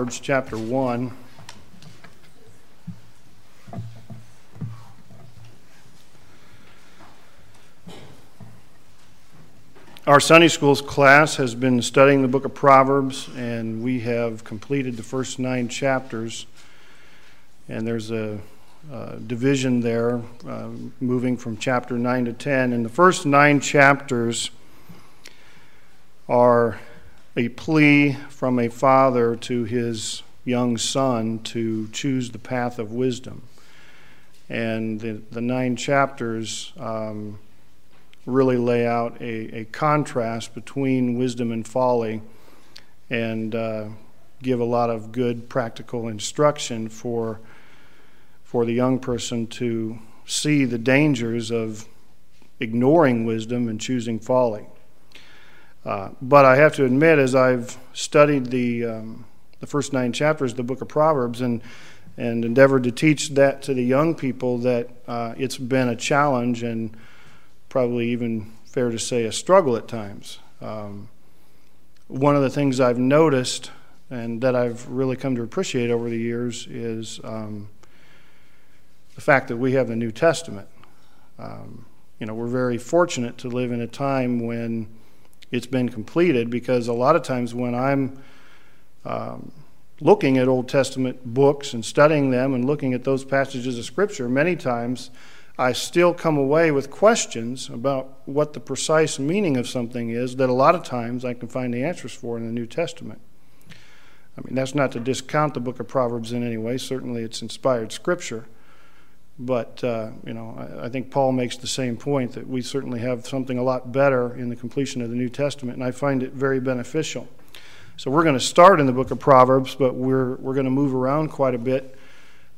Proverbs chapter 1. Our Sunday Schools class has been studying the book of Proverbs, and we have completed the first nine chapters. And there's a, a division there, uh, moving from chapter 9 to 10. And the first nine chapters are a plea from a father to his young son to choose the path of wisdom. And the, the nine chapters um, really lay out a, a, contrast between wisdom and folly and uh, give a lot of good practical instruction for, for the young person to see the dangers of ignoring wisdom and choosing folly. Uh, but I have to admit, as I've studied the, um, the first nine chapters of the book of Proverbs and, and endeavored to teach that to the young people, that uh, it's been a challenge and probably even fair to say a struggle at times. Um, one of the things I've noticed and that I've really come to appreciate over the years is um, the fact that we have the New Testament. Um, you know, we're very fortunate to live in a time when it's been completed because a lot of times when I'm um, looking at Old Testament books and studying them and looking at those passages of Scripture, many times I still come away with questions about what the precise meaning of something is that a lot of times I can find the answers for in the New Testament. I mean, that's not to discount the book of Proverbs in any way. Certainly, it's inspired Scripture. But, uh, you know, I, I, think Paul makes the same point that we certainly have something a lot better in the completion of the New Testament, and I find it very beneficial. So we're going to start in the book of Proverbs, but we're, we're going to move around quite a bit,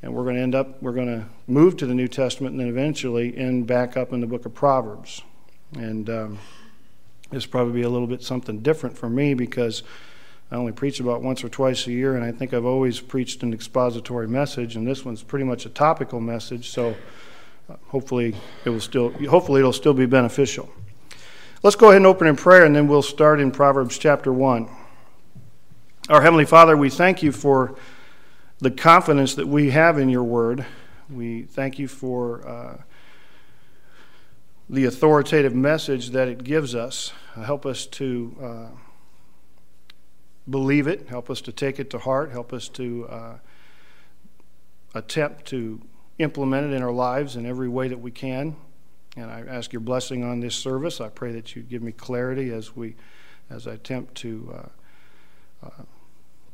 and we're going to end up, we're going to move to the New Testament and then eventually end back up in the book of Proverbs. And um, this probably be a little bit something different for me because I only preach about once or twice a year, and I think I've always preached an expository message, and this one's pretty much a topical message. So uh, hopefully it will still hopefully it'll still be beneficial. Let's go ahead and open in prayer, and then we'll start in Proverbs chapter one. Our heavenly Father, we thank you for the confidence that we have in your word. We thank you for. Uh, the authoritative message that it gives us. Help us to uh, believe it, help us to take it to heart, help us to uh, attempt to implement it in our lives in every way that we can. And I ask your blessing on this service. I pray that you give me clarity as we, as I attempt to uh, uh,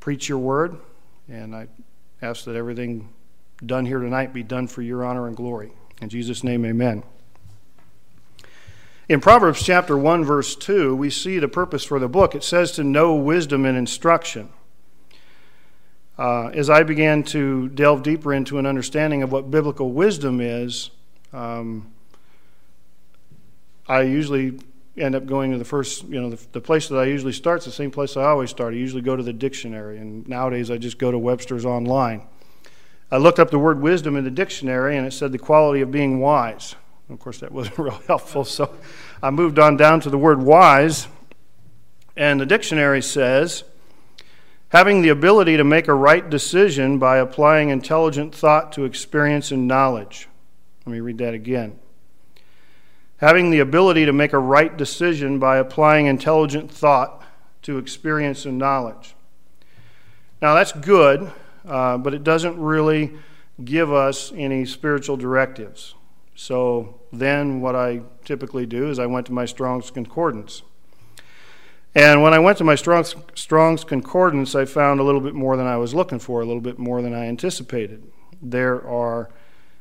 preach your word. And I ask that everything done here tonight be done for your honor and glory. In Jesus' name, amen. In Proverbs chapter 1, verse 2, we see the purpose for the book. It says to know wisdom and instruction. Uh, as I began to delve deeper into an understanding of what biblical wisdom is, um, I usually end up going to the first, you know, the, the place that I usually start the same place I always start. I usually go to the dictionary, and nowadays I just go to Webster's online. I looked up the word wisdom in the dictionary, and it said the quality of being wise. Of course, that wasn't real helpful, so I moved on down to the word wise. And the dictionary says, having the ability to make a right decision by applying intelligent thought to experience and knowledge. Let me read that again. Having the ability to make a right decision by applying intelligent thought to experience and knowledge. Now, that's good, uh, but it doesn't really give us any spiritual directives. So then what I typically do is I went to my Strong's Concordance. And when I went to my Strong's, Strong's Concordance, I found a little bit more than I was looking for, a little bit more than I anticipated. There are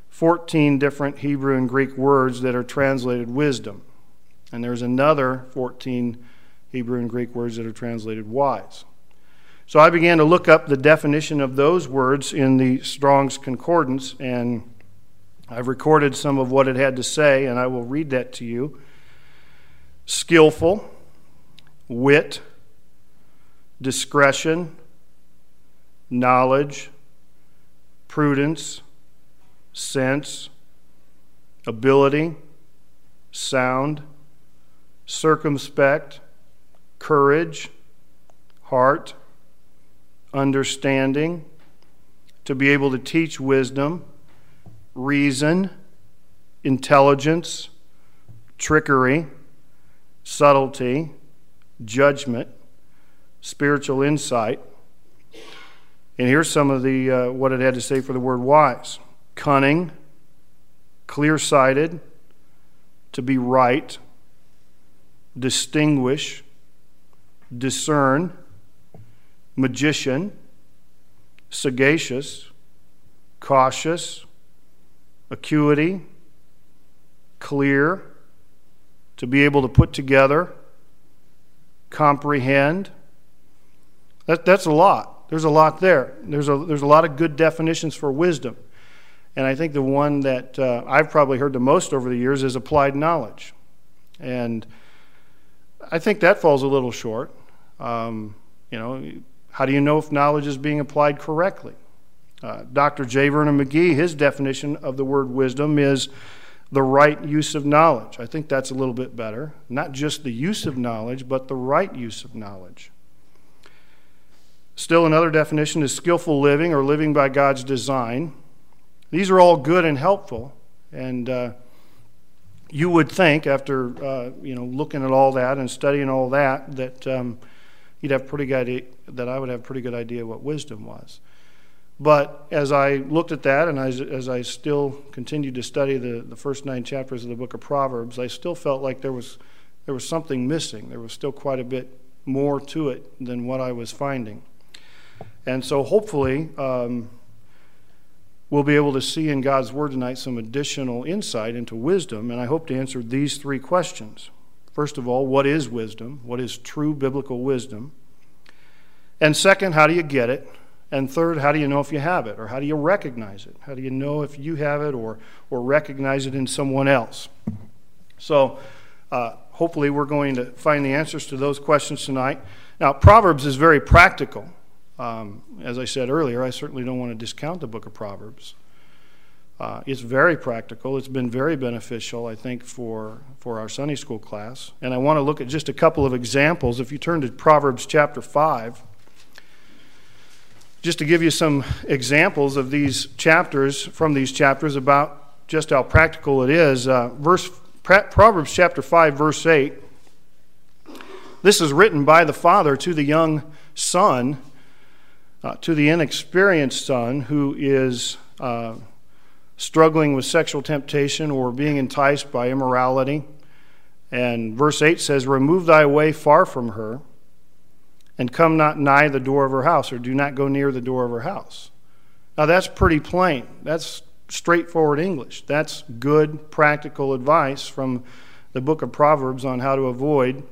14 different Hebrew and Greek words that are translated wisdom. And there's another 14 Hebrew and Greek words that are translated wise. So I began to look up the definition of those words in the Strong's Concordance and I've recorded some of what it had to say, and I will read that to you. Skillful, wit, discretion, knowledge, prudence, sense, ability, sound, circumspect, courage, heart, understanding, to be able to teach wisdom, reason, intelligence, trickery, subtlety, judgment, spiritual insight. And here's some of the uh, what it had to say for the word wise: cunning, clear-sighted, to be right, distinguish, discern, magician, sagacious, cautious, acuity, clear, to be able to put together, comprehend. That, that's a lot. There's a lot there. There's a, there's a lot of good definitions for wisdom. And I think the one that uh, I've probably heard the most over the years is applied knowledge. And I think that falls a little short. Um, you know, how do you know if knowledge is being applied correctly? Uh, Dr. J. Vernon McGee, his definition of the word wisdom is the right use of knowledge. I think that's a little bit better. Not just the use of knowledge, but the right use of knowledge. Still, another definition is skillful living or living by God's design. These are all good and helpful, and uh, you would think, after uh, you know looking at all that and studying all that, that um, you'd have pretty good that I would have pretty good idea what wisdom was. But as I looked at that, and as, as I still continued to study the, the first nine chapters of the book of Proverbs, I still felt like there was there was something missing. There was still quite a bit more to it than what I was finding. And so, hopefully, um, we'll be able to see in God's Word tonight some additional insight into wisdom, and I hope to answer these three questions. First of all, what is wisdom? What is true biblical wisdom? And second, how do you get it? And third, how do you know if you have it? Or how do you recognize it? How do you know if you have it or, or recognize it in someone else? So, uh, hopefully, we're going to find the answers to those questions tonight. Now, Proverbs is very practical. Um, as I said earlier, I certainly don't want to discount the book of Proverbs. Uh, it's very practical. It's been very beneficial, I think, for, for our Sunday school class. And I want to look at just a couple of examples. If you turn to Proverbs chapter 5, just to give you some examples of these chapters, from these chapters, about just how practical it is. Uh, verse, Proverbs chapter 5, verse 8. This is written by the father to the young son uh, to the inexperienced son who is uh, struggling with sexual temptation or being enticed by immorality. And verse 8 says, Remove thy way far from her, and come not nigh the door of her house, or do not go near the door of her house. Now that's pretty plain. That's straightforward English. That's good, practical advice from the book of Proverbs on how to avoid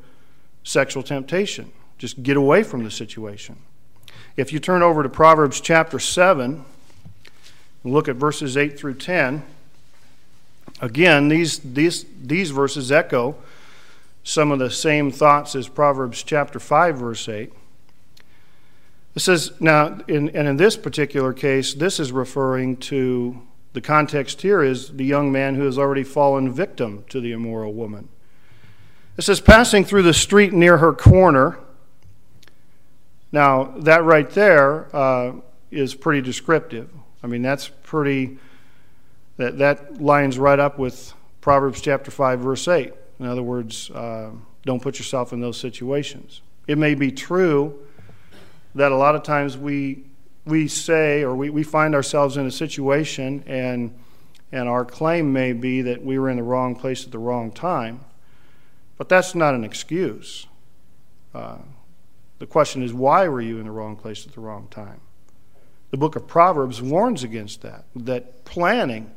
sexual temptation. Just get away from the situation. If you turn over to Proverbs chapter 7, look at verses 8 through 10, again, these, these, these verses echo some of the same thoughts as Proverbs chapter 5, verse 8. It says, now, in, and in this particular case, this is referring to the context here is the young man who has already fallen victim to the immoral woman. It says, passing through the street near her corner, now, that right there uh, is pretty descriptive. I mean, that's pretty, that, that lines right up with Proverbs chapter 5, verse 8. In other words, uh, don't put yourself in those situations. It may be true that a lot of times we, we say or we, we find ourselves in a situation and, and our claim may be that we were in the wrong place at the wrong time, but that's not an excuse. Uh, the question is, why were you in the wrong place at the wrong time? The book of Proverbs warns against that, that planning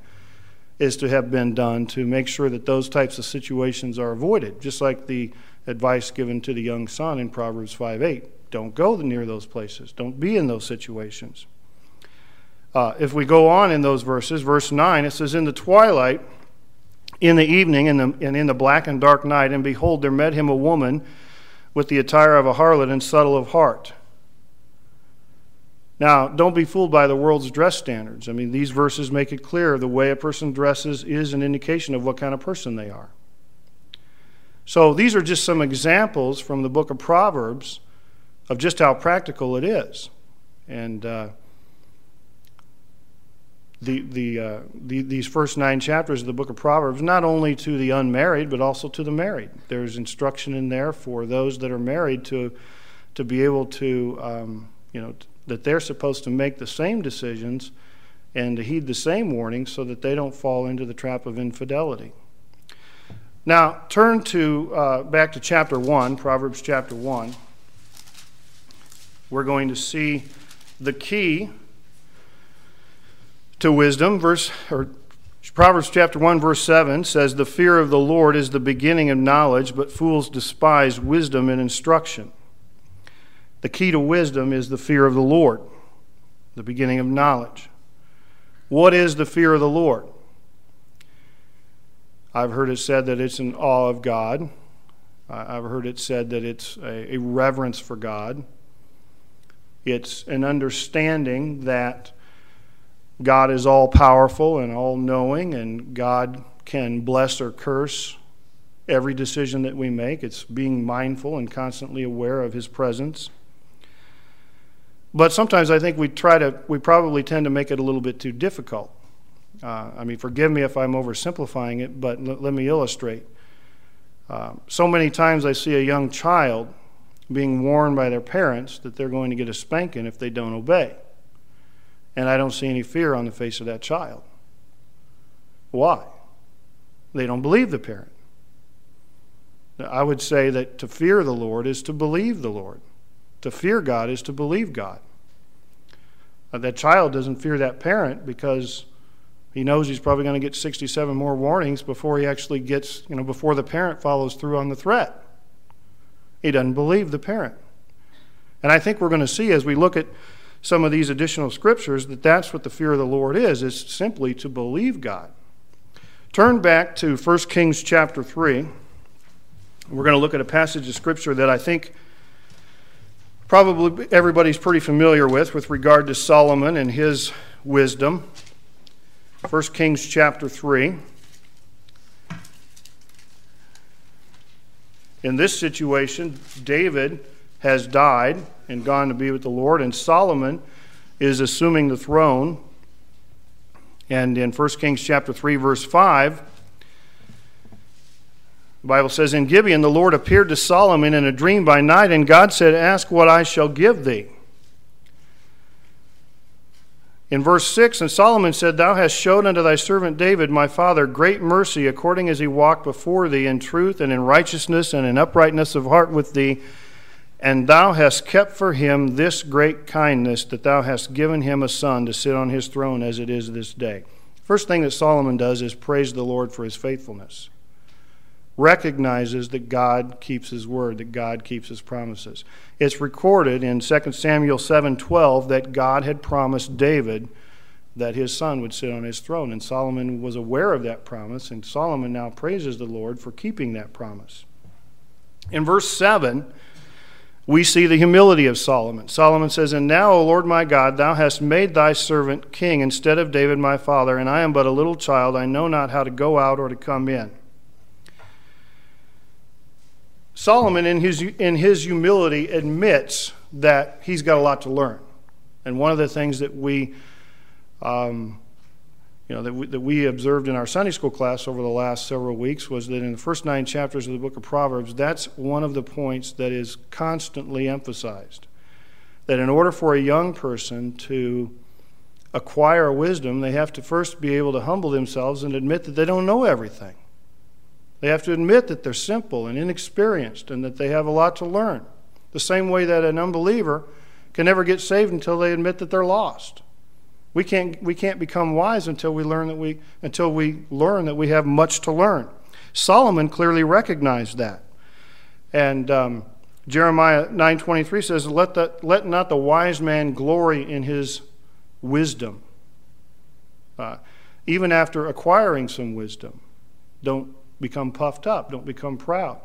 is to have been done to make sure that those types of situations are avoided, just like the advice given to the young son in Proverbs 5 8. Don't go near those places, don't be in those situations. Uh, if we go on in those verses, verse 9, it says, In the twilight, in the evening, and in the black and dark night, and behold, there met him a woman with the attire of a harlot and subtle of heart. Now, don't be fooled by the world's dress standards. I mean, these verses make it clear the way a person dresses is an indication of what kind of person they are. So, these are just some examples from the book of Proverbs of just how practical it is. And uh, the, the, uh, the, these first nine chapters of the book of Proverbs, not only to the unmarried, but also to the married. There's instruction in there for those that are married to, to be able to, um, you know, that they're supposed to make the same decisions and to heed the same warnings so that they don't fall into the trap of infidelity. Now, turn to uh, back to chapter 1, Proverbs chapter 1. We're going to see the key to wisdom. Verse or Proverbs chapter 1 verse 7 says the fear of the Lord is the beginning of knowledge, but fools despise wisdom and instruction. The key to wisdom is the fear of the Lord, the beginning of knowledge. What is the fear of the Lord? I've heard it said that it's an awe of God. I've heard it said that it's a, a reverence for God. It's an understanding that God is all powerful and all knowing, and God can bless or curse every decision that we make. It's being mindful and constantly aware of His presence. But sometimes I think we try to, we probably tend to make it a little bit too difficult. Uh, I mean, forgive me if I'm oversimplifying it, but l- let me illustrate. Uh, so many times I see a young child being warned by their parents that they're going to get a spanking if they don't obey. And I don't see any fear on the face of that child. Why? They don't believe the parent. I would say that to fear the Lord is to believe the Lord. To fear God is to believe God. Uh, that child doesn't fear that parent because he knows he's probably going to get 67 more warnings before he actually gets, you know, before the parent follows through on the threat. He doesn't believe the parent. And I think we're going to see as we look at some of these additional scriptures that that's what the fear of the Lord is, is simply to believe God. Turn back to 1 Kings chapter 3. We're going to look at a passage of scripture that I think probably everybody's pretty familiar with with regard to Solomon and his wisdom. 1 Kings chapter 3. In this situation, David has died and gone to be with the Lord, and Solomon is assuming the throne. And in 1 Kings chapter 3, verse 5, the Bible says, In Gibeon the Lord appeared to Solomon in a dream by night, and God said, Ask what I shall give thee. In verse 6, and Solomon said, Thou hast showed unto thy servant David, my father, great mercy, according as he walked before thee in truth and in righteousness and in uprightness of heart with thee. And thou hast kept for him this great kindness, that thou hast given him a son to sit on his throne as it is this day. First thing that Solomon does is praise the Lord for his faithfulness recognizes that God keeps his word, that God keeps his promises. It's recorded in 2 Samuel 7:12 that God had promised David that his son would sit on his throne and Solomon was aware of that promise and Solomon now praises the Lord for keeping that promise. In verse 7, we see the humility of Solomon. Solomon says, And now, O Lord my God, thou hast made thy servant king instead of David my father, and I am but a little child. I know not how to go out or to come in. Solomon, in his, in his humility, admits that he's got a lot to learn. And one of the things that we, um, you know, that we, that we observed in our Sunday school class over the last several weeks was that in the first nine chapters of the book of Proverbs, that's one of the points that is constantly emphasized. That in order for a young person to acquire wisdom, they have to first be able to humble themselves and admit that they don't know everything. They have to admit that they're simple and inexperienced and that they have a lot to learn. The same way that an unbeliever can never get saved until they admit that they're lost. We can't, we can't become wise until we learn that we until we learn that we have much to learn. Solomon clearly recognized that, and um, Jeremiah nine twenty three says, "Let the let not the wise man glory in his wisdom." Uh, even after acquiring some wisdom, don't become puffed up, don't become proud.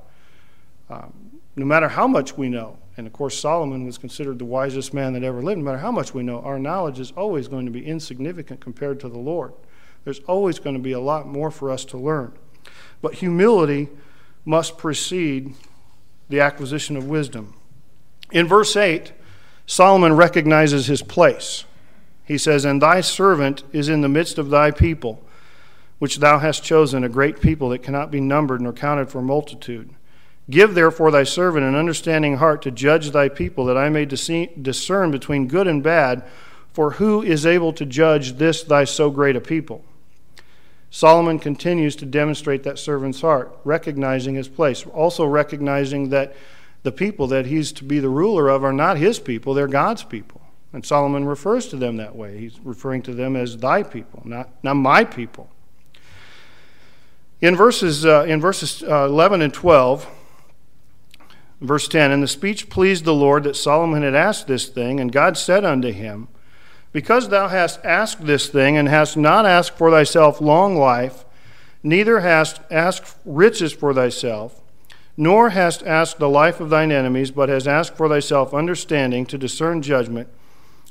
Um, no matter how much we know, and of course, Solomon was considered the wisest man that ever lived, no matter how much we know, our knowledge is always going to be insignificant compared to the Lord. There's always going to be a lot more for us to learn. But humility must precede the acquisition of wisdom. In verse 8, Solomon recognizes his place. He says, And thy servant is in the midst of thy people, which thou hast chosen, a great people that cannot be numbered nor counted for multitude. Give therefore thy servant an understanding heart to judge thy people, that I may discern between good and bad. For who is able to judge this thy so great a people? Solomon continues to demonstrate that servant's heart, recognizing his place, also recognizing that the people that he's to be the ruler of are not his people, they're God's people. And Solomon refers to them that way. He's referring to them as thy people, not, not my people. In verses, uh, in verses uh, 11 and 12, verse 10, And the speech pleased the Lord that Solomon had asked this thing, and God said unto him, Because thou hast asked this thing, and hast not asked for thyself long life, neither hast asked riches for thyself, nor hast asked the life of thine enemies, but hast asked for thyself understanding to discern judgment.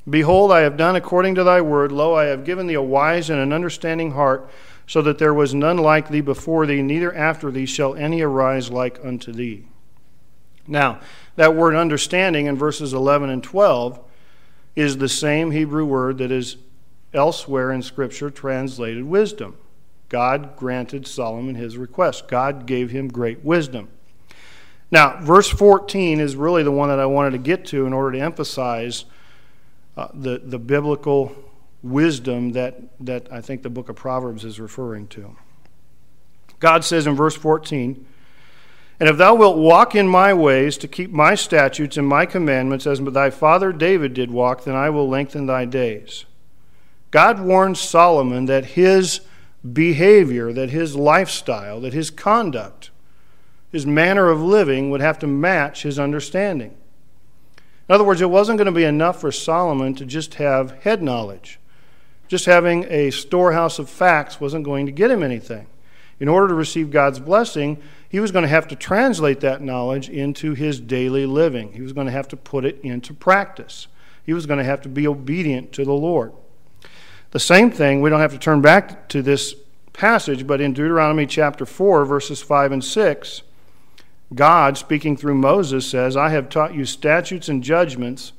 Behold, I have done according to thy word. Lo, I have given thee a wise and an understanding heart, so that there was none like thee before thee, neither after thee shall any arise like unto thee. Now, that word understanding in verses 11 and 12 is the same Hebrew word that is elsewhere in Scripture translated wisdom. God granted Solomon his request, God gave him great wisdom. Now, verse 14 is really the one that I wanted to get to in order to emphasize uh, the, the biblical wisdom that, that I think the book of Proverbs is referring to. God says in verse 14, And if thou wilt walk in my ways to keep my statutes and my commandments, as thy father David did walk, then I will lengthen thy days. God warns Solomon that his behavior, that his lifestyle, that his conduct his manner of living would have to match his understanding. In other words, it wasn't going to be enough for Solomon to just have head knowledge. Just having a storehouse of facts wasn't going to get him anything. In order to receive God's blessing, he was going to have to translate that knowledge into his daily living. He was going to have to put it into practice. He was going to have to be obedient to the Lord. The same thing, we don't have to turn back to this passage, but in Deuteronomy chapter 4, verses 5 and 6, God, speaking through Moses, says, I have taught you statutes and judgments.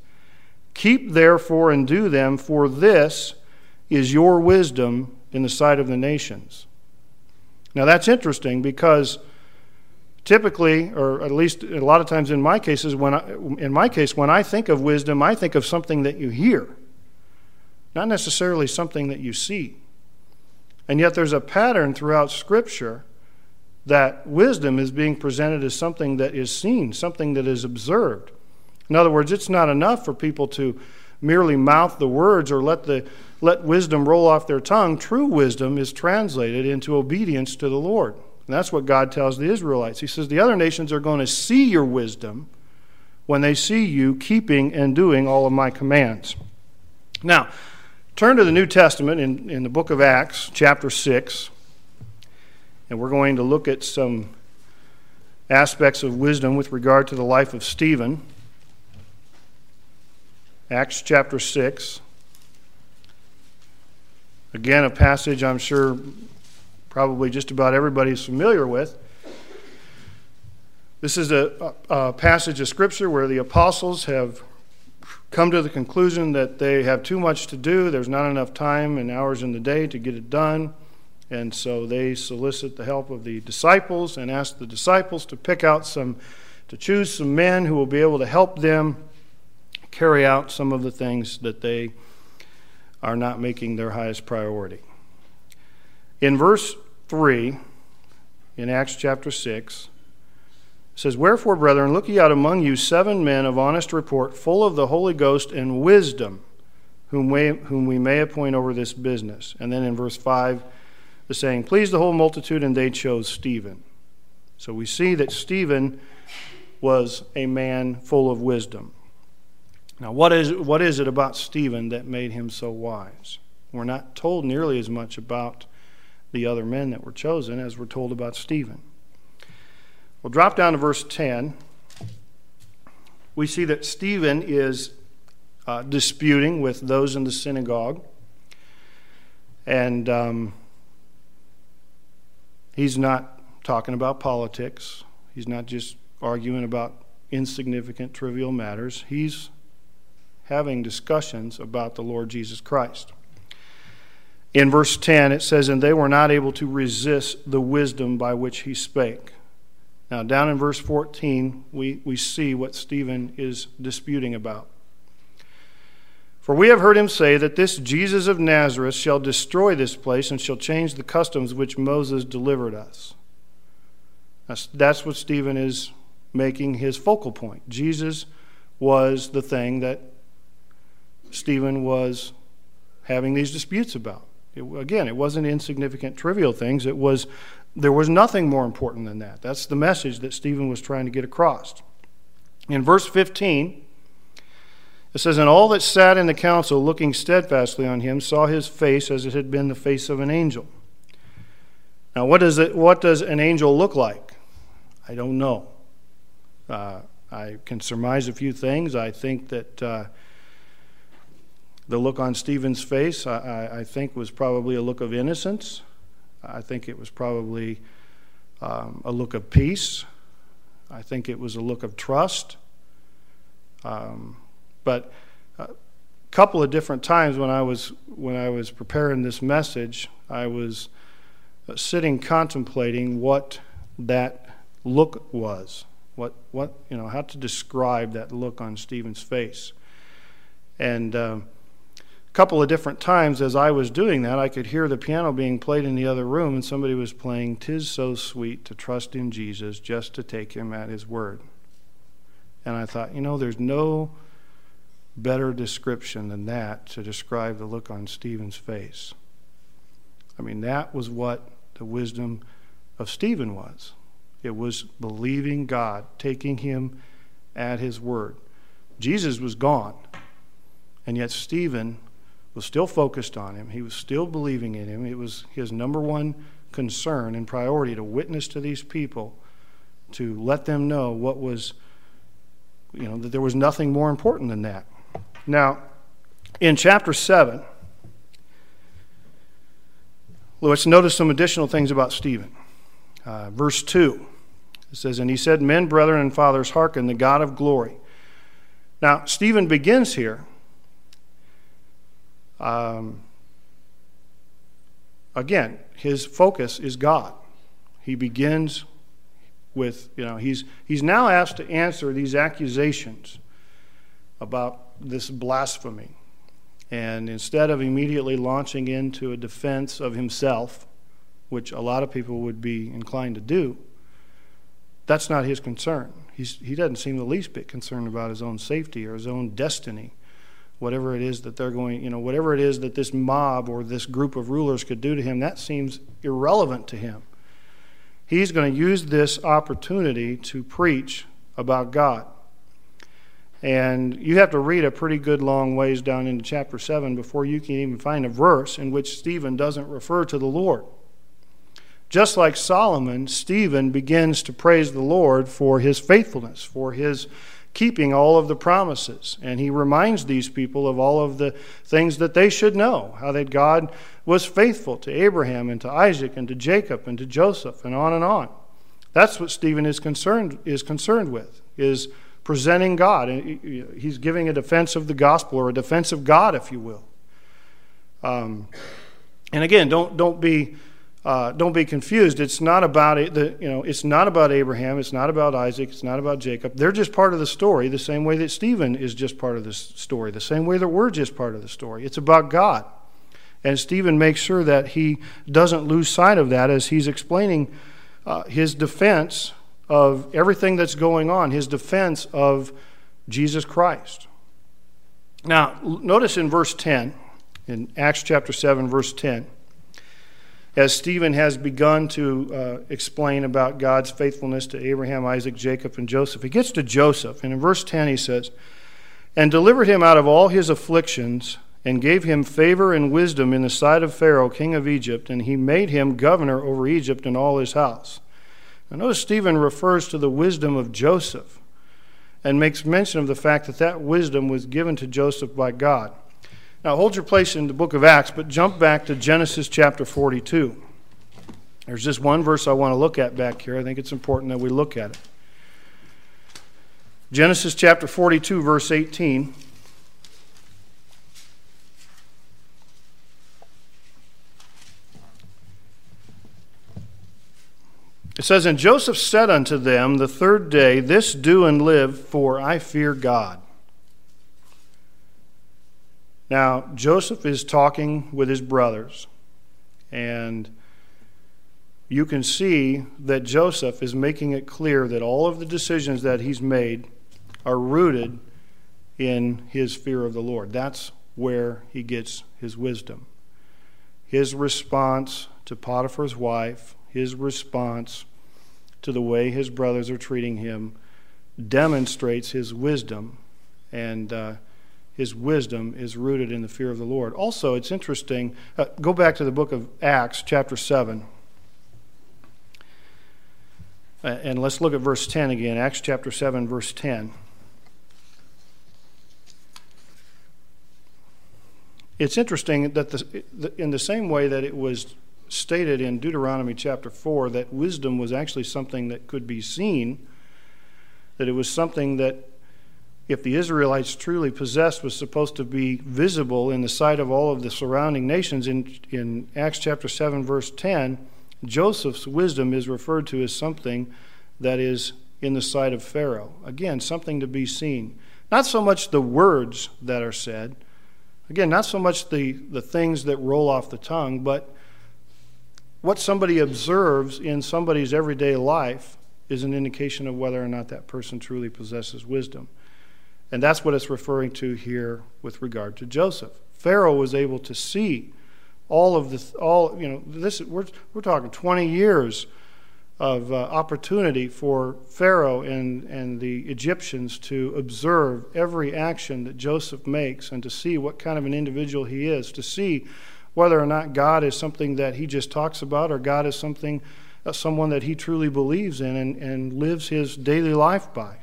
Keep therefore and do them, for this is your wisdom in the sight of the nations. Now that's interesting because typically, or at least a lot of times in my cases, when I, in my case, when I think of wisdom, I think of something that you hear, not necessarily something that you see. And yet there's a pattern throughout Scripture that wisdom is being presented as something that is seen, something that is observed. In other words, it's not enough for people to merely mouth the words or let, the, let wisdom roll off their tongue. True wisdom is translated into obedience to the Lord. And that's what God tells the Israelites. He says, The other nations are going to see your wisdom when they see you keeping and doing all of my commands. Now, turn to the New Testament in, in the book of Acts, chapter 6 and we're going to look at some aspects of wisdom with regard to the life of Stephen. Acts chapter 6. Again, a passage I'm sure probably just about everybody's familiar with. This is a, a, passage of Scripture where the apostles have come to the conclusion that they have too much to do. There's not enough time and hours in the day to get it done. And so they solicit the help of the disciples and ask the disciples to pick out some, to choose some men who will be able to help them carry out some of the things that they are not making their highest priority. In verse 3, in Acts chapter 6, says, Wherefore, brethren, look ye out among you seven men of honest report, full of the Holy Ghost and wisdom, whom we, whom we may appoint over this business. And then in verse 5, the saying pleased the whole multitude, and they chose Stephen. So we see that Stephen was a man full of wisdom. Now, what is, what is it about Stephen that made him so wise? We're not told nearly as much about the other men that were chosen as we're told about Stephen. We'll drop down to verse 10. We see that Stephen is uh, disputing with those in the synagogue. And um, He's not talking about politics. He's not just arguing about insignificant, trivial matters. He's having discussions about the Lord Jesus Christ. In verse 10, it says, And they were not able to resist the wisdom by which he spake. Now, down in verse 14, we, we see what Stephen is disputing about. For we have heard him say that this Jesus of Nazareth shall destroy this place and shall change the customs which Moses delivered us. That's, that's what Stephen is making his focal point. Jesus was the thing that Stephen was having these disputes about. It, again, it wasn't insignificant, trivial things. It was there was nothing more important than that. That's the message that Stephen was trying to get across. In verse 15, it says, And all that sat in the council, looking steadfastly on him, saw his face as it had been the face of an angel. Now, what does, it, what does an angel look like? I don't know. Uh, I can surmise a few things. I think that uh, the look on Stephen's face, I, I, think, was probably a look of innocence. I think it was probably um, a look of peace. I think it was a look of trust. Um, but a couple of different times when I was when I was preparing this message, I was uh, sitting contemplating what that look was. What what you know how to describe that look on Stephen's face, and. Um, couple of different times as I was doing that, I could hear the piano being played in the other room, and somebody was playing Tis So Sweet to Trust in Jesus just to take him at his word. And I thought, you know, there's no better description than that to describe the look on Stephen's face. I mean, that was what the wisdom of Stephen was. It was believing God, taking him at his word. Jesus was gone, and yet Stephen was still focused on him. He was still believing in him. It was his number one concern and priority to witness to these people, to let them know what was, you know, that there was nothing more important than that. Now, in chapter 7, let's notice some additional things about Stephen. Uh, verse 2, it says, And he said, Men, brethren, and fathers, hearken, the God of glory. Now, Stephen begins here um, again, his focus is God. He begins with, you know, he's, he's now asked to answer these accusations about this blasphemy. And instead of immediately launching into a defense of himself, which a lot of people would be inclined to do, that's not his concern. He's, he doesn't seem the least bit concerned about his own safety or his own destiny whatever it is that they're going, you know, whatever it is that this mob or this group of rulers could do to him, that seems irrelevant to him. He's going to use this opportunity to preach about God. And you have to read a pretty good long ways down into chapter 7 before you can even find a verse in which Stephen doesn't refer to the Lord. Just like Solomon, Stephen begins to praise the Lord for his faithfulness, for his keeping all of the promises. And he reminds these people of all of the things that they should know how that God was faithful to Abraham and to Isaac and to Jacob and to Joseph and on and on. That's what Stephen is concerned, is concerned with, is presenting God. And He's giving a defense of the gospel or a defense of God, if you will. Um, and again, don't, don't be uh, don't be confused. It's not about the, you know, it's not about Abraham. It's not about Isaac. It's not about Jacob. They're just part of the story, the same way that Stephen is just part of the story, the same way that we're just part of the story. It's about God, and Stephen makes sure that he doesn't lose sight of that as he's explaining uh, his defense of everything that's going on, his defense of Jesus Christ. Now, notice in verse 10, in Acts chapter 7, verse 10 as Stephen has begun to uh, explain about God's faithfulness to Abraham, Isaac, Jacob, and Joseph. He gets to Joseph, and in verse 10 he says, And delivered him out of all his afflictions, and gave him favor and wisdom in the sight of Pharaoh, king of Egypt, and he made him governor over Egypt and all his house. Now, notice Stephen refers to the wisdom of Joseph and makes mention of the fact that that wisdom was given to Joseph by God. Now hold your place in the book of Acts, but jump back to Genesis chapter 42. There's just one verse I want to look at back here. I think it's important that we look at it. Genesis chapter 42, verse 18. It says, And Joseph said unto them the third day, This do and live, for I fear God. Now, Joseph is talking with his brothers, and you can see that Joseph is making it clear that all of the decisions that he's made are rooted in his fear of the Lord. That's where he gets his wisdom. His response to Potiphar's wife, his response to the way his brothers are treating him, demonstrates his wisdom, and uh, his wisdom is rooted in the fear of the Lord. Also, it's interesting, uh, go back to the book of Acts, chapter 7. Uh, and let's look at verse 10 again. Acts chapter 7, verse 10. It's interesting that the, in the same way that it was stated in Deuteronomy chapter 4 that wisdom was actually something that could be seen, that it was something that, if the Israelites truly possessed, was supposed to be visible in the sight of all of the surrounding nations. In, in Acts chapter 7, verse 10, Joseph's wisdom is referred to as something that is in the sight of Pharaoh. Again, something to be seen. Not so much the words that are said, Again, not so much the, the things that roll off the tongue, but what somebody observes in somebody's everyday life is an indication of whether or not that person truly possesses wisdom. And that's what it's referring to here with regard to Joseph. Pharaoh was able to see all of the all you know this we're we're talking 20 years of uh, opportunity for Pharaoh and, and the Egyptians to observe every action that Joseph makes and to see what kind of an individual he is, to see whether or not God is something that he just talks about or God is something, uh, someone that he truly believes in and, and lives his daily life by.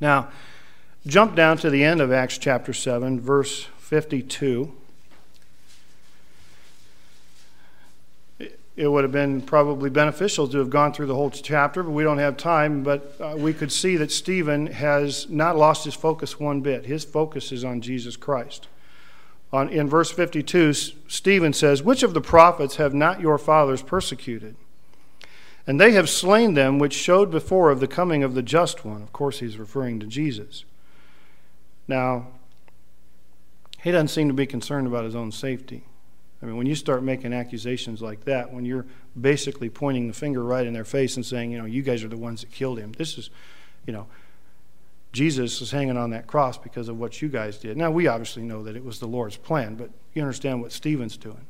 Now, jump down to the end of Acts chapter 7, verse 52. it would have been probably beneficial to have gone through the whole chapter, but we don't have time. But uh, we could see that Stephen has not lost his focus one bit. His focus is on Jesus Christ. On, in verse 52, Stephen says, Which of the prophets have not your fathers persecuted? And they have slain them which showed before of the coming of the just one. Of course, he's referring to Jesus. Now, he doesn't seem to be concerned about his own safety. I mean, when you start making accusations like that, when you're basically pointing the finger right in their face and saying, you know, you guys are the ones that killed him, this is, you know, Jesus is hanging on that cross because of what you guys did. Now, we obviously know that it was the Lord's plan, but you understand what Stephen's doing.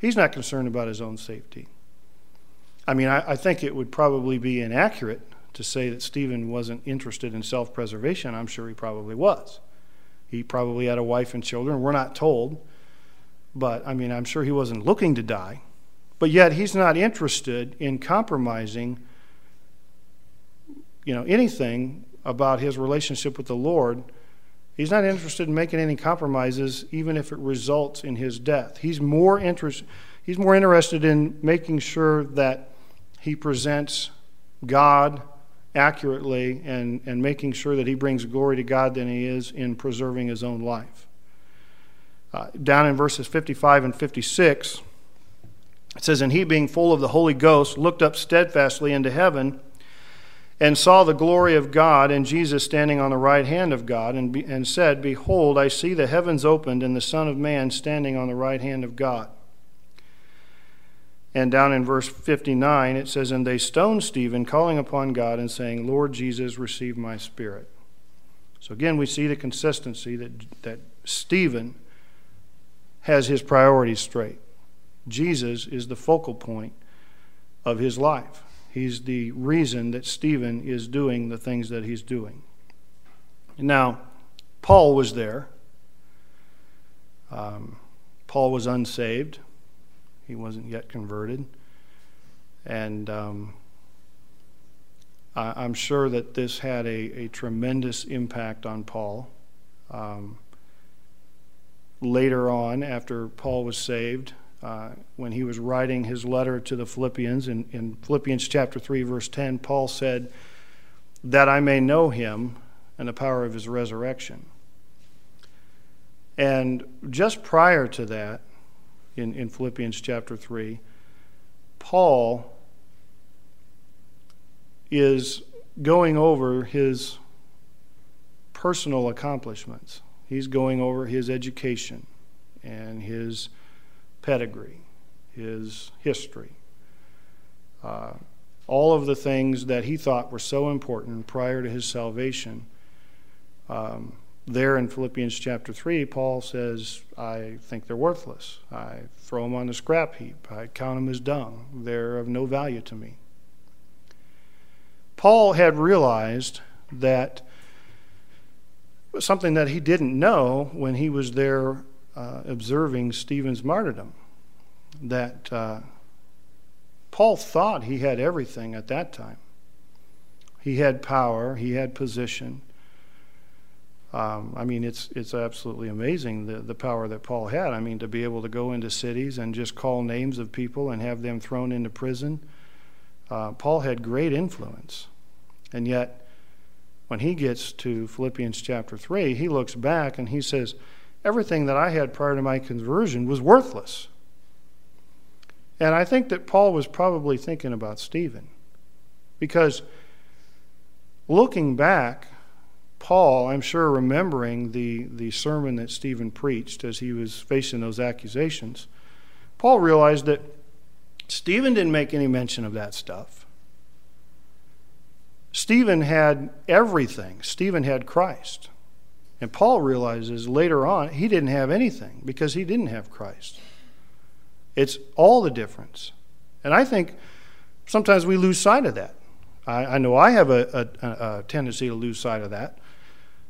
He's not concerned about his own safety. I mean, I, I think it would probably be inaccurate to say that Stephen wasn't interested in self preservation. I'm sure he probably was. He probably had a wife and children. We're not told. But I mean, I'm sure he wasn't looking to die. But yet he's not interested in compromising you know anything about his relationship with the Lord. He's not interested in making any compromises even if it results in his death. He's more interest, he's more interested in making sure that he presents God accurately and, and making sure that he brings glory to God than he is in preserving his own life. Uh, down in verses 55 and 56, it says, And he, being full of the Holy Ghost, looked up steadfastly into heaven and saw the glory of God and Jesus standing on the right hand of God, and, be, and said, Behold, I see the heavens opened and the Son of Man standing on the right hand of God. And down in verse 59, it says, And they stoned Stephen, calling upon God and saying, Lord Jesus, receive my spirit. So again, we see the consistency that, that Stephen has his priorities straight. Jesus is the focal point of his life. He's the reason that Stephen is doing the things that he's doing. Now, Paul was there. Um, Paul was unsaved, he wasn't yet converted. And um, I, am sure that this had a, a tremendous impact on Paul. Um, later on, after Paul was saved, uh, when he was writing his letter to the Philippians, in, in Philippians chapter 3, verse 10, Paul said, That I may know him and the power of his resurrection. And just prior to that, in, in Philippians chapter 3, Paul is going over his personal accomplishments. He's going over his education and his pedigree, his history, uh, all of the things that he thought were so important prior to his salvation. Um, there in Philippians chapter 3, Paul says, I think they're worthless. I throw them on the scrap heap. I count them as dung. They're of no value to me. Paul had realized that something that he didn't know when he was there uh, observing Stephen's martyrdom that uh, Paul thought he had everything at that time. He had power, he had position. Um, I mean, it's it's absolutely amazing the the power that Paul had. I mean, to be able to go into cities and just call names of people and have them thrown into prison. Uh, Paul had great influence, and yet when he gets to Philippians chapter three, he looks back and he says, "Everything that I had prior to my conversion was worthless." And I think that Paul was probably thinking about Stephen, because looking back Paul, I'm sure, remembering the, the sermon that Stephen preached as he was facing those accusations, Paul realized that Stephen didn't make any mention of that stuff. Stephen had everything, Stephen had Christ. And Paul realizes later on he didn't have anything because he didn't have Christ. It's all the difference. And I think sometimes we lose sight of that. I, I know I have a, a, a tendency to lose sight of that.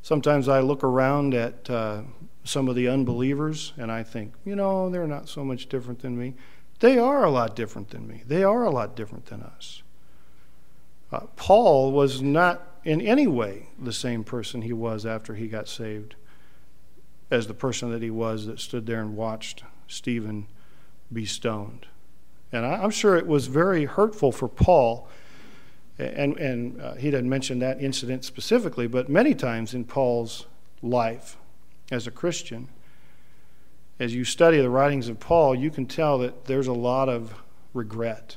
Sometimes I look around at uh, some of the unbelievers and I think, you know, they're not so much different than me. They are a lot different than me. They are a lot different than us. Uh, Paul was not in any way the same person he was after he got saved as the person that he was that stood there and watched Stephen be stoned. And I, I'm sure it was very hurtful for Paul and, and uh, he didn't mention that incident specifically, but many times in Paul's life as a Christian, as you study the writings of Paul, you can tell that there's a lot of regret.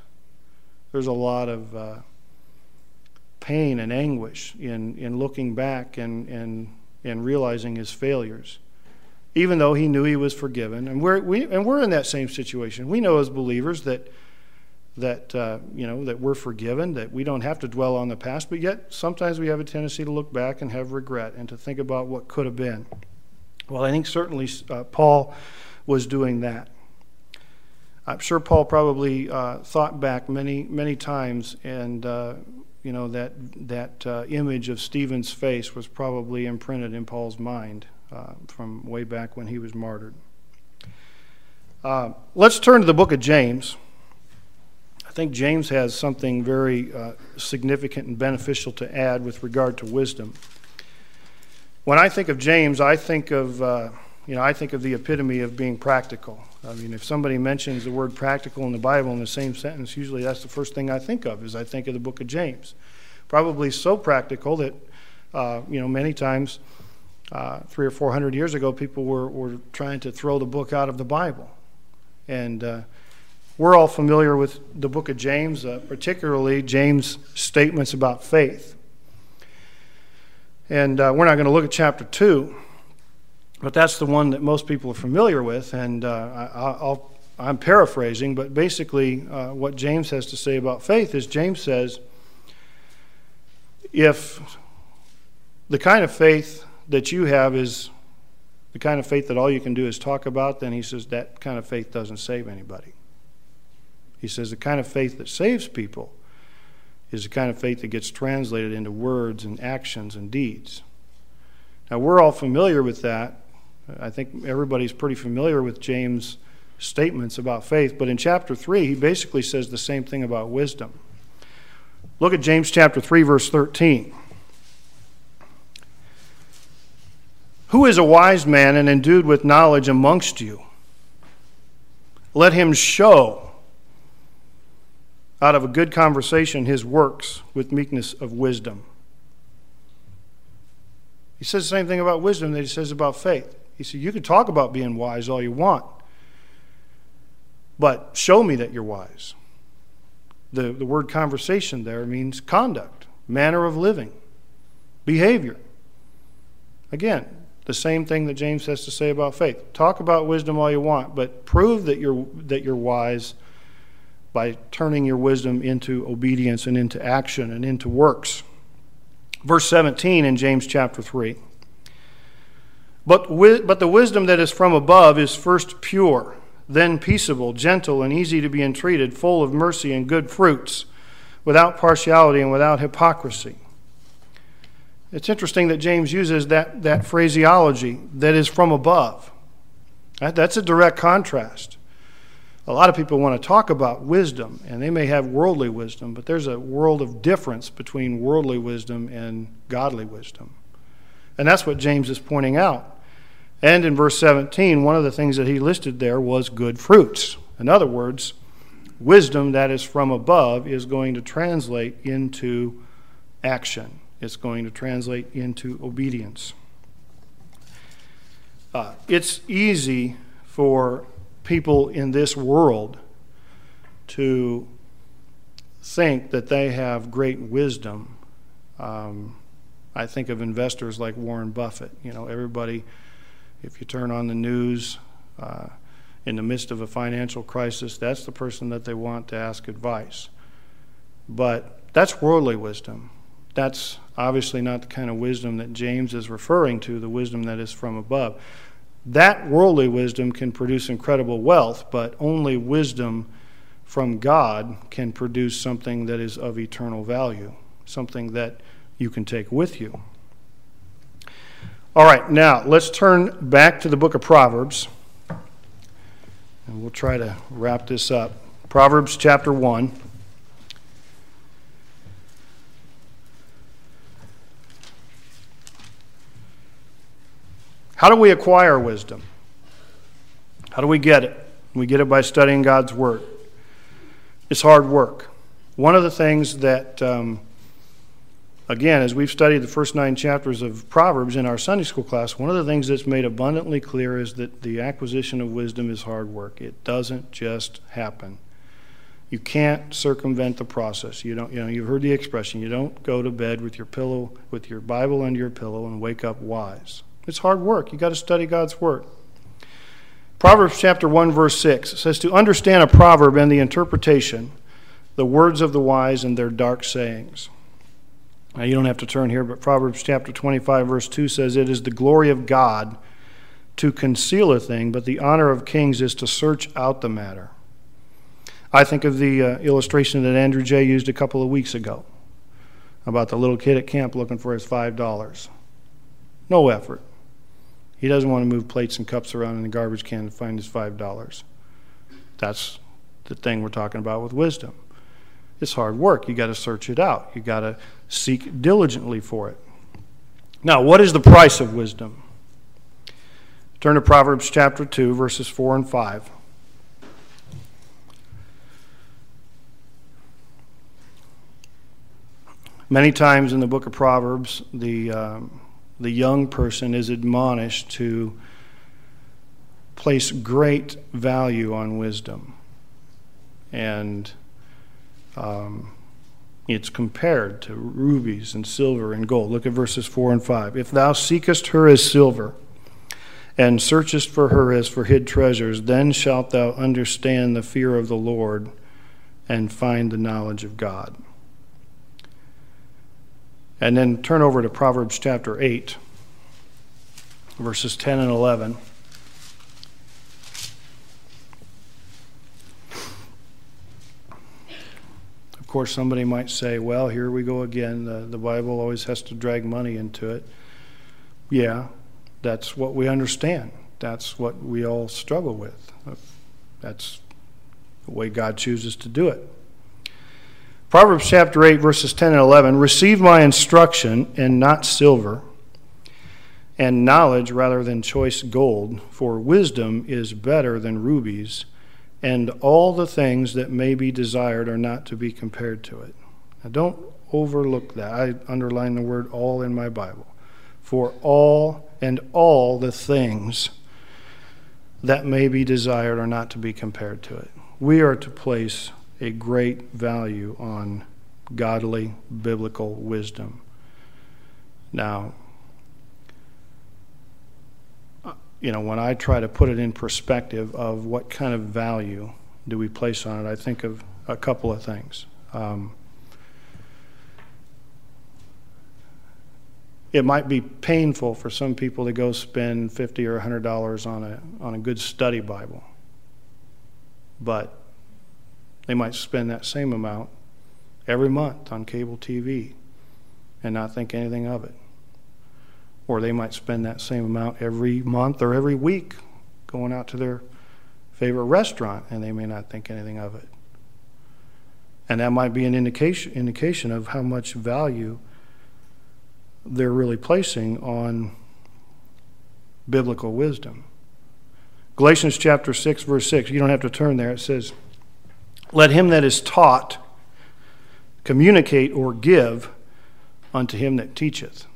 There's a lot of uh, pain and anguish in, in looking back and, and, and realizing his failures, even though he knew he was forgiven. And we're, we, and we're in that same situation. We know as believers that that uh, you know that we're forgiven, that we don't have to dwell on the past, but yet sometimes we have a tendency to look back and have regret and to think about what could have been. Well, I think certainly uh, Paul was doing that. I'm sure Paul probably uh, thought back many many times, and uh, you know that that uh, image of Stephen's face was probably imprinted in Paul's mind uh, from way back when he was martyred. let's turn to the book of James think James has something very uh, significant and beneficial to add with regard to wisdom. When I think of James, I think of uh, you know I think of the epitome of being practical. I mean, if somebody mentions the word practical in the Bible in the same sentence, usually that's the first thing I think of. Is I think of the book of James, probably so practical that uh, you know many times. Uh, three or four hundred years ago, people were, were trying to throw the book out of the Bible. And uh, we're all familiar with the book of James, uh, particularly James' statements about faith. And uh, we're not going to look at chapter 2, but that's the one that most people are familiar with. And uh, I, am paraphrasing, but basically, uh, what James has to say about faith is James says, if the kind of faith that you have is the kind of faith that all you can do is talk about, then he says that kind of faith doesn't save anybody. He says the kind of faith that saves people is the kind of faith that gets translated into words and actions and deeds. Now, we're all familiar with that. I think everybody's pretty familiar with James' statements about faith, but in chapter 3, he basically says the same thing about wisdom. Look at James chapter 3, verse 13. Who is a wise man and endued with knowledge amongst you? Let him show out of a good conversation his works with meekness of wisdom. He says the same thing about wisdom that he says about faith. He said, You can talk about being wise all you want, but show me that you're wise. the, the word conversation there means conduct, manner of living, behavior. Again, the same thing that James has to say about faith. Talk about wisdom all you want, but prove that you're, that you're wise by turning your wisdom into obedience and into action and into works. Verse 17 in James chapter 3. But, but the wisdom that is from above is first pure, then peaceable, gentle, and easy to be entreated, full of mercy and good fruits, without partiality and without hypocrisy. It's interesting that James uses that, that phraseology that is from above. That, that's a direct contrast. A lot of people want to talk about wisdom, and they may have worldly wisdom, but there's a world of difference between worldly wisdom and godly wisdom. And that's what James is pointing out. And in verse 17, one of the things that he listed there was good fruits. In other words, wisdom that is from above is going to translate into action, it's going to translate into obedience. Uh, it's easy for people in this world to think that they have great wisdom. Um, I think of investors like Warren Buffett. You know, everybody if you turn on the news uh, in the midst of a financial crisis, that's the person that they want to ask advice. But that's worldly wisdom. That's obviously not the kind of wisdom that James is referring to, the wisdom that is from above. That worldly wisdom can produce incredible wealth, but only wisdom from God can produce something that is of eternal value, something that you can take with you. All right, now let's turn back to the book of Proverbs. And we'll try to wrap this up. Proverbs chapter 1. How do we acquire wisdom? How do we get it? We get it by studying God's Word. It's hard work. One of the things that um, again, as we've studied the first nine chapters of Proverbs in our Sunday school class, one of the things that's made abundantly clear is that the acquisition of wisdom is hard work. It doesn't just happen. You can't circumvent the process. You don't, you know, you've heard the expression, you don't go to bed with your pillow, with your Bible under your pillow and wake up wise. It's hard work. You've got to study God's word. Proverbs chapter 1 verse 6 says to understand a proverb and the interpretation, the words of the wise and their dark sayings. Now, you don't have to turn here, but Proverbs chapter 25, verse 2 says, It is the glory of God to conceal a thing, but the honor of kings is to search out the matter. I think of the uh, illustration that Andrew J. used a couple of weeks ago about the little kid at camp looking for his $5. No effort. He doesn't want to move plates and cups around in the garbage can to find his $5. That's the thing we're talking about with wisdom. It's hard work. You got to search it out. You got to seek diligently for it. Now, what is the price of wisdom? Turn to Proverbs chapter 2, verses 4 and 5. Many times in the book of Proverbs, the, um, the young person is admonished to place great value on wisdom. And um, it's compared to rubies and silver and gold. Look at verses 4 and 5. If thou seekest her as silver, and searchest for her as for hid treasures, then shalt thou understand the fear of the Lord and find the knowledge of God. And then turn over to Proverbs chapter 8, verses 10 and 11. Of course, somebody might say, well, here we go again. The, the Bible always has to drag money into it. Yeah, that's what we understand. That's what we all struggle with. That's the way God chooses to do it. Proverbs chapter 8, verses 10 and 11 Receive my instruction and not silver, and knowledge rather than choice gold, for wisdom is better than rubies and all the things that may be desired are not to be compared to it. Now, don't overlook that. I underline the word all in my Bible. For all and all the things that may be desired are not to be compared to it. We are to place a great value on godly biblical wisdom. Now, you know, when I try to put it in perspective of what kind of value do we place on it, I think of a couple of things. Um, it might be painful for some people to go spend fifty or hundred dollars on a on a good study Bible, but they might spend that same amount every month on cable TV and not think anything of it. Or they might spend that same amount every month or every week going out to their favorite restaurant and they may not think anything of it. And that might be an indication, indication of how much value they're really placing on biblical wisdom. Galatians chapter 6, verse 6, you don't have to turn there. It says, Let him that is taught communicate or give unto him that teacheth.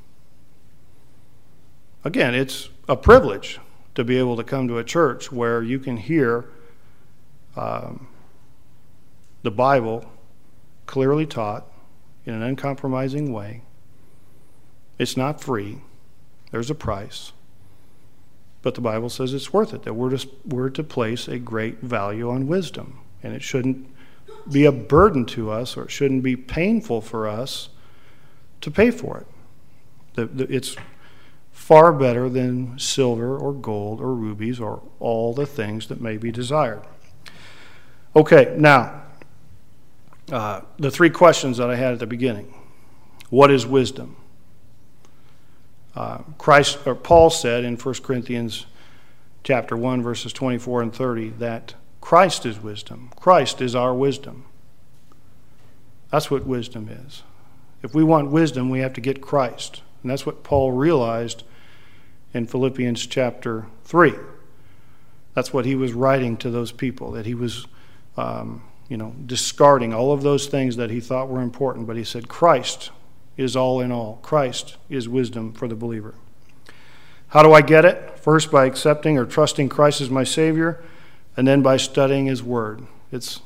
Again, it's a privilege to be able to come to a church where you can hear um, the Bible clearly taught in an uncompromising way. It's not free, there's a price. But the Bible says it's worth it, that we're to, we're to place a great value on wisdom. And it shouldn't be a burden to us or it shouldn't be painful for us to pay for it. It's far better than silver or gold or rubies or all the things that may be desired. Okay, now, uh, the three questions that I had at the beginning. What is wisdom? Uh, Christ or Paul said in 1 Corinthians chapter 1 verses 24 and 30 that Christ is wisdom. Christ is our wisdom. That's what wisdom is. If we want wisdom, we have to get Christ. And that's what Paul realized in Philippians chapter 3. That's what he was writing to those people, that he was, um, you know, discarding all of those things that he thought were important. But he said, Christ is all in all. Christ is wisdom for the believer. How do I get it? First, by accepting or trusting Christ as my Savior, and then by studying His Word. It's,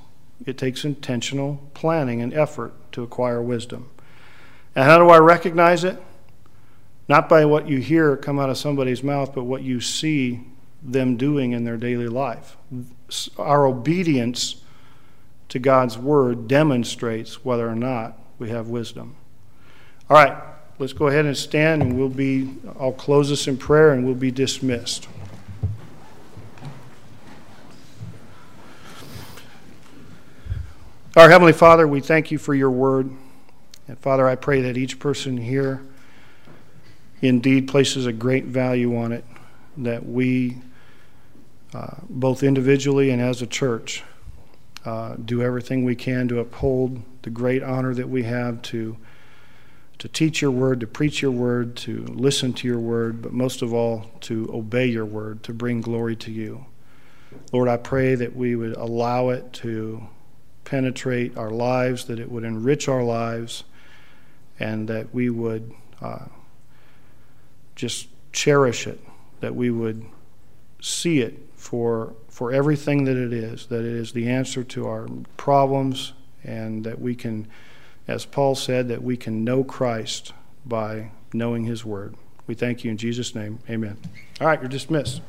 it takes intentional planning and effort to acquire wisdom. And how do I recognize it? Not by what you hear come out of somebody's mouth, but what you see them doing in their daily life. Our obedience to God's word demonstrates whether or not we have wisdom. All right, let's go ahead and stand and we'll be I'll close this in prayer and we'll be dismissed. Our heavenly Father, we thank you for your word. And Father, I pray that each person here indeed places a great value on it, that we, uh, both individually and as a church, uh, do everything we can to uphold the great honor that we have to, to teach your word, to preach your word, to listen to your word, but most of all, to obey your word, to bring glory to you. Lord, I pray that we would allow it to penetrate our lives, that it would enrich our lives, and that we would. Uh, just cherish it, that we would see it for, for everything that it is, that it is the answer to our problems, and that we can, as Paul said, that we can know Christ by knowing his word. We thank you in Jesus' name. Amen. All right, you're dismissed.